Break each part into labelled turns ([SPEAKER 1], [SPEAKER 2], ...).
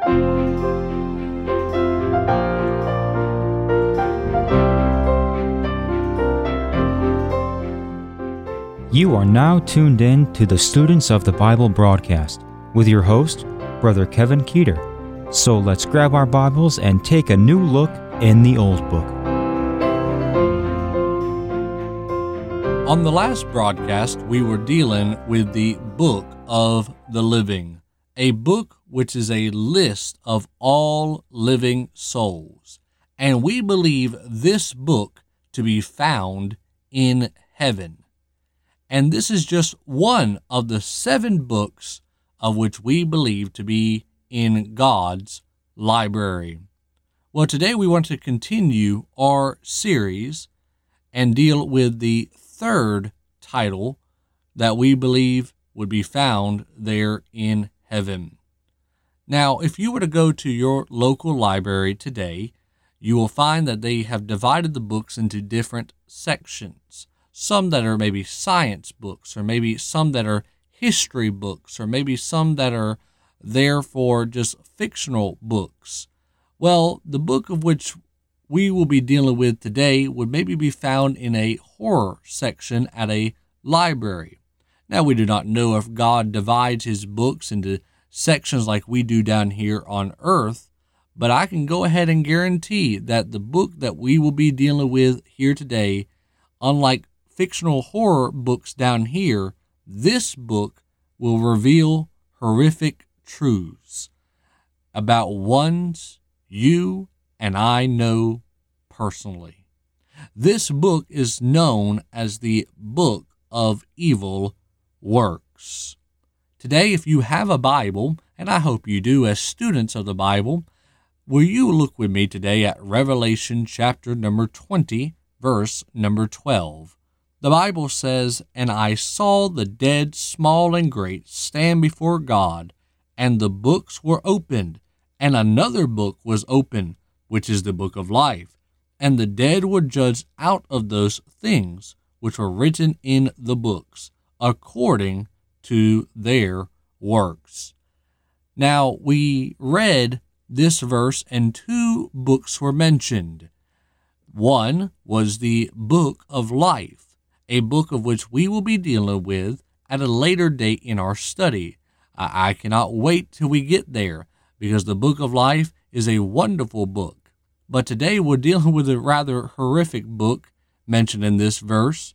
[SPEAKER 1] You are now tuned in to the Students of the Bible broadcast with your host, Brother Kevin Keeter. So let's grab our Bibles and take a new look in the Old Book.
[SPEAKER 2] On the last broadcast, we were dealing with the Book of the Living, a book which is a list of all living souls. And we believe this book to be found in heaven. And this is just one of the seven books of which we believe to be in God's library. Well, today we want to continue our series and deal with the third title that we believe would be found there in heaven. Now, if you were to go to your local library today, you will find that they have divided the books into different sections some that are maybe science books, or maybe some that are history books, or maybe some that are there for just fictional books. Well, the book of which we will be dealing with today would maybe be found in a horror section at a library. Now, we do not know if God divides his books into sections like we do down here on earth, but I can go ahead and guarantee that the book that we will be dealing with here today, unlike fictional horror books down here, this book will reveal horrific truths about ones you and I know personally. This book is known as the Book of Evil Works. Today, if you have a Bible, and I hope you do as students of the Bible, will you look with me today at Revelation chapter number 20, verse number 12? The Bible says, And I saw the dead, small and great, stand before God, and the books were opened, and another book was opened, which is the book of life. And the dead were judged out of those things which were written in the books, according to their works. Now, we read this verse, and two books were mentioned. One was the book of life a book of which we will be dealing with at a later date in our study. I, cannot wait till we get there because the book of life is a wonderful book. But today we're dealing with a rather horrific book mentioned in this verse,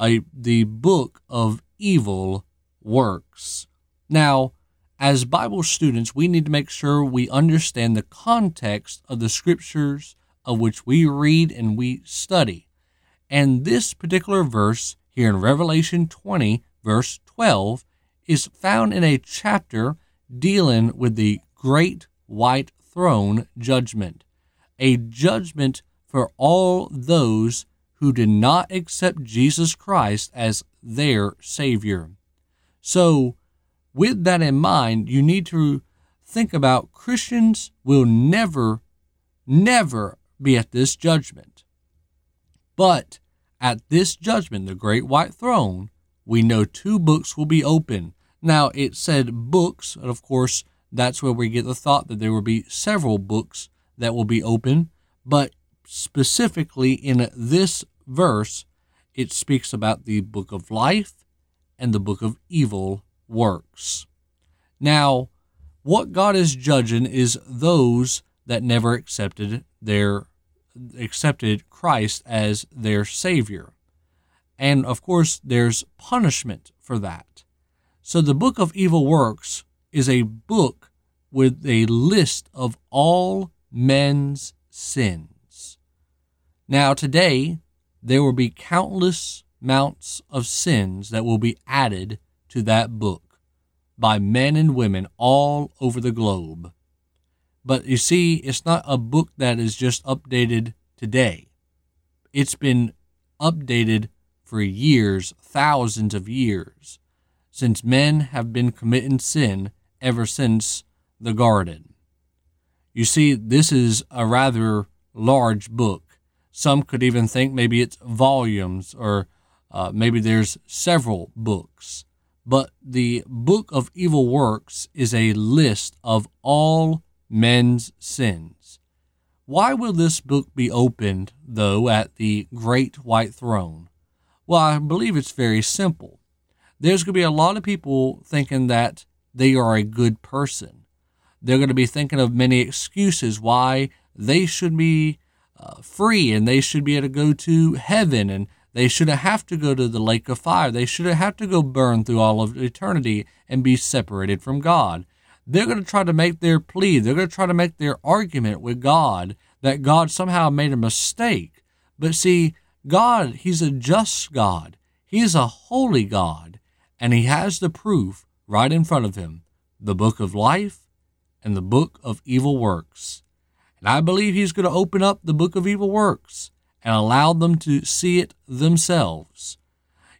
[SPEAKER 2] a, the book of evil works. Now, as Bible students, we need to make sure we understand the context of the scriptures of which we read and we study. And this particular verse here in Revelation 20, verse 12, is found in a chapter dealing with the great white throne judgment, a judgment for all those who did not accept Jesus Christ as their Savior. So, with that in mind, you need to think about Christians will never, never be at this judgment. But at this judgment, the great white throne, we know two books will be open. Now, it said books, and of course, that's where we get the thought that there will be several books that will be open, but specifically in this verse, it speaks about the book of life and the book of evil works. Now, what God is judging is those that never accepted their accepted Christ as their Savior. And of course, there's punishment for that. So the book of evil works is a book with a list of all men's sins. Now, today, there will be countless mounts of sins that will be added to that book by men and women all over the globe. But you see, it's not a book that is just updated today. It's been updated for years, thousands of years, since men have been committing sin ever since the garden. You see, this is a rather large book. Some could even think maybe it's volumes or uh, maybe there's several books. But the book of evil works is a list of all men's sins. Why will this book be opened, though, at the great white throne? Well, I believe it's very simple. There's going to be a lot of people thinking that they are a good person. They're going to be thinking of many excuses why they should be uh, free and they should be able to go to heaven and they shouldn't have to go to the lake of fire. They shouldn't have to go burn through all of eternity and be separated from God. They're going to try to make their plea, they're going to try to make their argument with God that God somehow made a mistake. But see, God, He's a just God, He's a holy God, and He has the proof right in front of Him the book of life and the book of evil works. And I believe He's going to open up the book of evil works and allowed them to see it themselves.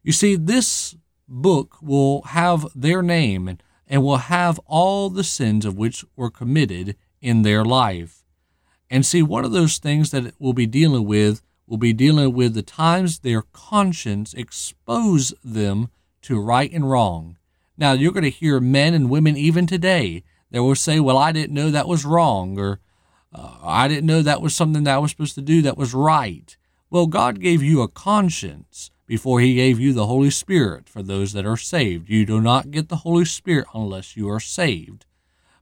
[SPEAKER 2] You see, this book will have their name and, and will have all the sins of which were committed in their life. And see, one of those things that it will be dealing with will be dealing with the times their conscience exposed them to right and wrong. Now, you're going to hear men and women even today that will say, Well, I didn't know that was wrong, or uh, I didn't know that was something that I was supposed to do that was right. Well, God gave you a conscience before He gave you the Holy Spirit for those that are saved. You do not get the Holy Spirit unless you are saved.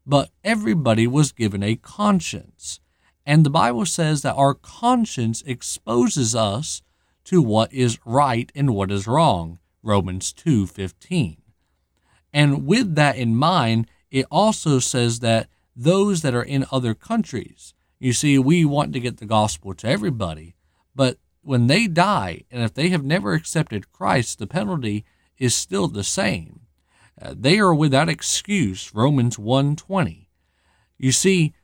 [SPEAKER 2] But everybody was given a conscience. And the Bible says that our conscience exposes us to what is right and what is wrong. Romans 2:15. And with that in mind, it also says that those that are in other countries. You see, we want to get the gospel to everybody, but when they die, and if they have never accepted Christ, the penalty is still the same. Uh, they are without excuse, Romans 1:20. You see,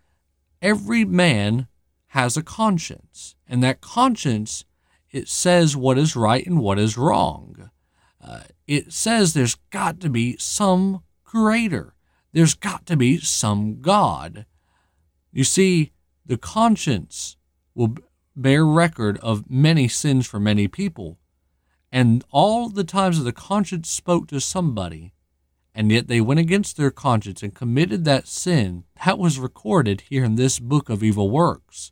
[SPEAKER 2] every man has a conscience, and that conscience it says what is right and what is wrong. Uh, it says there's got to be some creator. There's got to be some God. You see, the conscience will bear record of many sins for many people. And all the times that the conscience spoke to somebody, and yet they went against their conscience and committed that sin, that was recorded here in this book of evil works.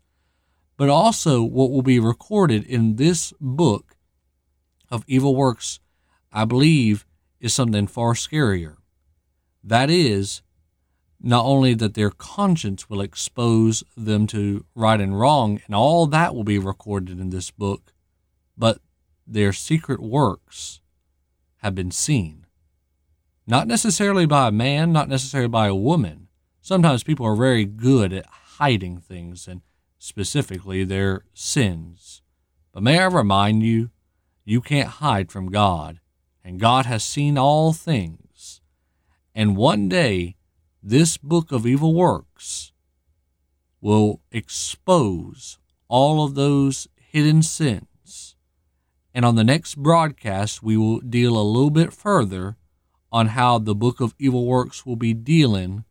[SPEAKER 2] But also, what will be recorded in this book of evil works, I believe, is something far scarier. That is, not only that their conscience will expose them to right and wrong, and all that will be recorded in this book, but their secret works have been seen. Not necessarily by a man, not necessarily by a woman. Sometimes people are very good at hiding things, and specifically their sins. But may I remind you, you can't hide from God, and God has seen all things. And one day, this book of evil works will expose all of those hidden sins. And on the next broadcast, we will deal a little bit further on how the book of evil works will be dealing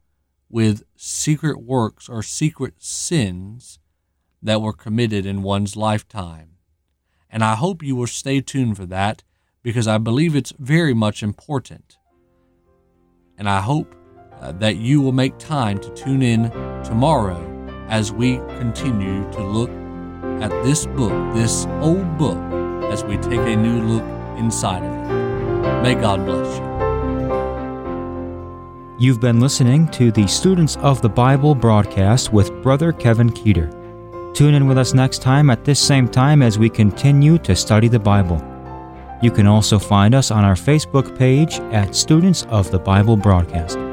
[SPEAKER 2] with secret works or secret sins that were committed in one's lifetime. And I hope you will stay tuned for that because I believe it's very much important. And I hope uh, that you will make time to tune in tomorrow as we continue to look at this book, this old book, as we take a new look inside of it. May God bless you.
[SPEAKER 1] You've been listening to the Students of the Bible broadcast with Brother Kevin Keeter. Tune in with us next time at this same time as we continue to study the Bible. You can also find us on our Facebook page at Students of the Bible Broadcast.